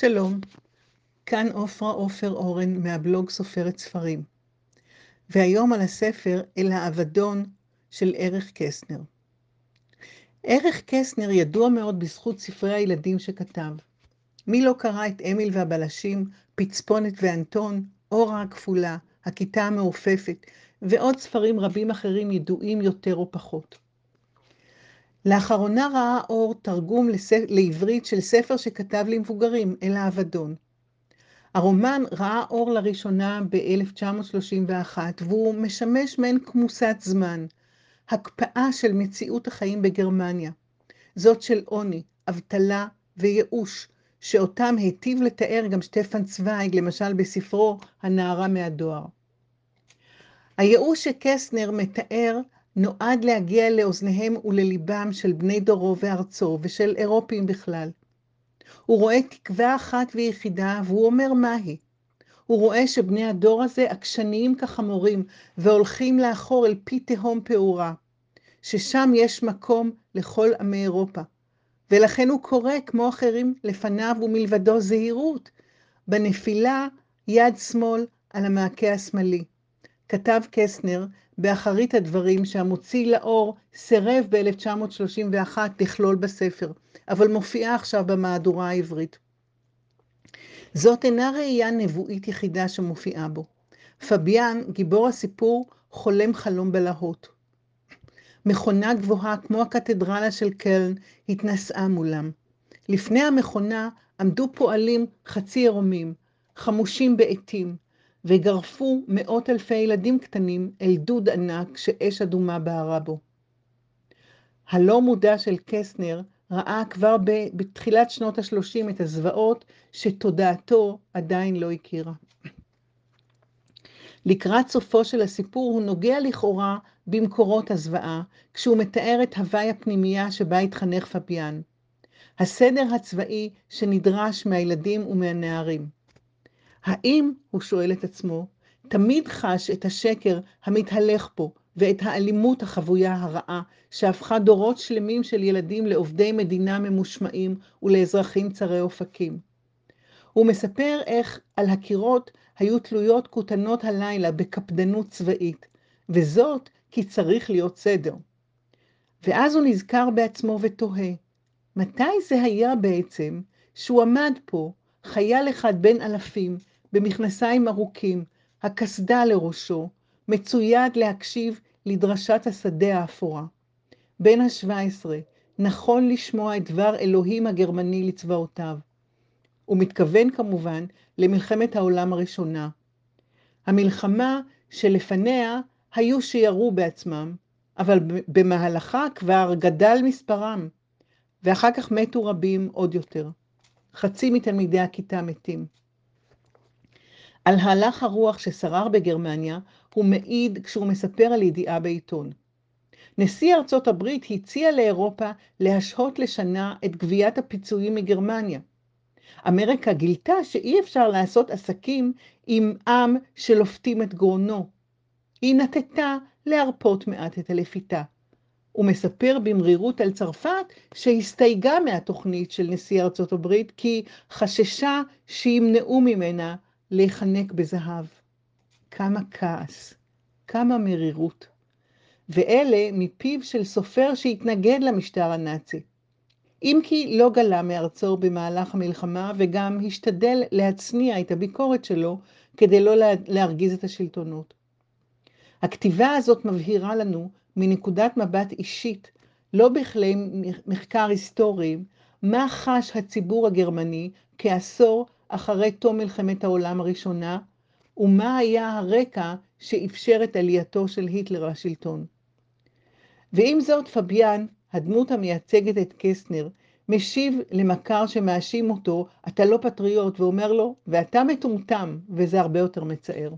שלום, כאן עופרה עופר אורן מהבלוג סופרת ספרים, והיום על הספר אל האבדון של ערך קסנר. ערך קסנר ידוע מאוד בזכות ספרי הילדים שכתב. מי לא קרא את אמיל והבלשים, פצפונת ואנטון, אורה הכפולה, הכיתה המעופפת, ועוד ספרים רבים אחרים ידועים יותר או פחות. לאחרונה ראה אור תרגום לעברית של ספר שכתב למבוגרים, אל האבדון. הרומן ראה אור לראשונה ב-1931, והוא משמש מעין כמוסת זמן, הקפאה של מציאות החיים בגרמניה, זאת של עוני, אבטלה וייאוש, שאותם היטיב לתאר גם שטפן צוויג, למשל בספרו הנערה מהדואר. הייאוש שקסנר מתאר נועד להגיע לאוזניהם ולליבם של בני דורו וארצו ושל אירופים בכלל. הוא רואה תקווה אחת ויחידה והוא אומר מהי. הוא רואה שבני הדור הזה עקשניים כחמורים והולכים לאחור אל פי תהום פעורה, ששם יש מקום לכל עמי אירופה. ולכן הוא קורא, כמו אחרים לפניו ומלבדו, זהירות, בנפילה יד שמאל על המעקה השמאלי. כתב קסנר באחרית הדברים שהמוציא לאור סירב ב-1931 לכלול בספר, אבל מופיעה עכשיו במהדורה העברית. זאת אינה ראייה נבואית יחידה שמופיעה בו. פביאן, גיבור הסיפור, חולם חלום בלהות. מכונה גבוהה כמו הקתדרלה של קלן התנשאה מולם. לפני המכונה עמדו פועלים חצי עירומים, חמושים בעטים, וגרפו מאות אלפי ילדים קטנים אל דוד ענק שאש אדומה בערה בו. הלא מודע של קסנר ראה כבר בתחילת שנות ה-30 את הזוועות שתודעתו עדיין לא הכירה. לקראת סופו של הסיפור הוא נוגע לכאורה במקורות הזוועה, כשהוא מתאר את הוואי הפנימייה שבה התחנך פביאן. הסדר הצבאי שנדרש מהילדים ומהנערים. האם, הוא שואל את עצמו, תמיד חש את השקר המתהלך פה ואת האלימות החבויה הרעה, שהפכה דורות שלמים של ילדים לעובדי מדינה ממושמעים ולאזרחים צרי אופקים. הוא מספר איך על הקירות היו תלויות כותנות הלילה בקפדנות צבאית, וזאת כי צריך להיות סדר. ואז הוא נזכר בעצמו ותוהה, מתי זה היה בעצם שהוא עמד פה, חייל אחד בין אלפים, במכנסיים ארוכים, הקסדה לראשו, מצויד להקשיב לדרשת השדה האפורה. בן ה-17, נכון לשמוע את דבר אלוהים הגרמני לצבאותיו. הוא מתכוון כמובן למלחמת העולם הראשונה. המלחמה שלפניה היו שירו בעצמם, אבל במהלכה כבר גדל מספרם, ואחר כך מתו רבים עוד יותר. חצי מתלמידי הכיתה מתים. על הלך הרוח ששרר בגרמניה, הוא מעיד כשהוא מספר על ידיעה בעיתון. נשיא ארצות הברית הציע לאירופה להשהות לשנה את גביית הפיצויים מגרמניה. אמריקה גילתה שאי אפשר לעשות עסקים עם עם שלופתים את גרונו. היא נטטה להרפות מעט את הלפיתה. הוא מספר במרירות על צרפת שהסתייגה מהתוכנית של נשיא ארצות הברית כי חששה שימנעו ממנה להיחנק בזהב. כמה כעס, כמה מרירות. ואלה מפיו של סופר שהתנגד למשטר הנאצי. אם כי לא גלה מארצו במהלך המלחמה וגם השתדל להצניע את הביקורת שלו כדי לא להרגיז את השלטונות. הכתיבה הזאת מבהירה לנו מנקודת מבט אישית, לא בכלי מחקר היסטורי, מה חש הציבור הגרמני כעשור אחרי תום מלחמת העולם הראשונה, ומה היה הרקע שאפשר את עלייתו של היטלר לשלטון. ועם זאת פביאן, הדמות המייצגת את קסנר, משיב למכר שמאשים אותו, אתה לא פטריוט, ואומר לו, ואתה מטומטם, וזה הרבה יותר מצער.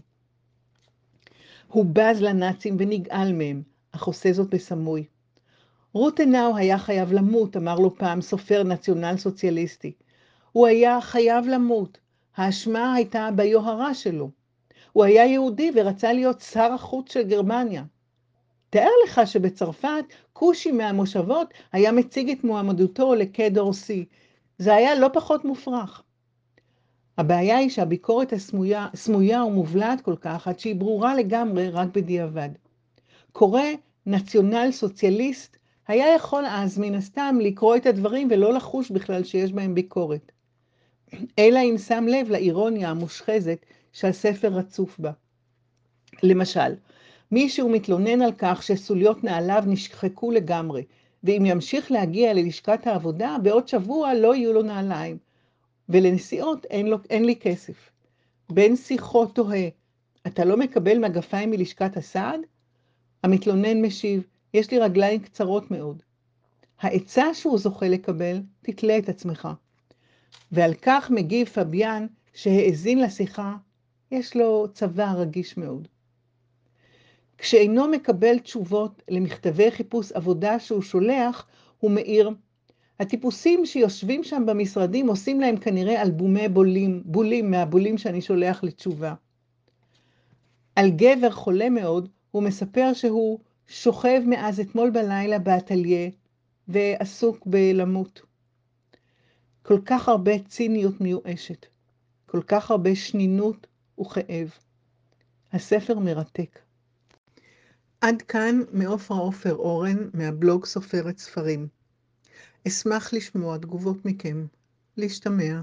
הוא בז לנאצים ונגעל מהם, אך עושה זאת בסמוי. רוטנאו היה חייב למות, אמר לו פעם סופר נציונל סוציאליסטי. הוא היה חייב למות. האשמה הייתה ביוהרה שלו. הוא היה יהודי ורצה להיות שר החוץ של גרמניה. תאר לך שבצרפת כושי מהמושבות היה מציג את מועמדותו לקדור סי. זה היה לא פחות מופרך. הבעיה היא שהביקורת הסמויה, סמויה ומובלעת כל כך, עד שהיא ברורה לגמרי רק בדיעבד. קורא נציונל סוציאליסט היה יכול אז מן הסתם לקרוא את הדברים ולא לחוש בכלל שיש בהם ביקורת. אלא אם שם לב לאירוניה המושחזת שהספר רצוף בה. למשל, מישהו מתלונן על כך שסוליות נעליו נשחקו לגמרי, ואם ימשיך להגיע ללשכת העבודה, בעוד שבוע לא יהיו לו נעליים, ולנסיעות אין, לו, אין לי כסף. בן שיחות תוהה, אתה לא מקבל מגפיים מלשכת הסעד? המתלונן משיב, יש לי רגליים קצרות מאוד. העצה שהוא זוכה לקבל, תתלה את עצמך. ועל כך מגיב פביאן, שהאזין לשיחה, יש לו צבא רגיש מאוד. כשאינו מקבל תשובות למכתבי חיפוש עבודה שהוא שולח, הוא מעיר, הטיפוסים שיושבים שם במשרדים עושים להם כנראה אלבומי בולים, בולים מהבולים שאני שולח לתשובה. על גבר חולה מאוד, הוא מספר שהוא שוכב מאז אתמול בלילה באטליה ועסוק בלמות. כל כך הרבה ציניות מיואשת, כל כך הרבה שנינות וכאב. הספר מרתק. עד כאן מעופרה עופר אורן מהבלוג סופרת ספרים. אשמח לשמוע תגובות מכם. להשתמע.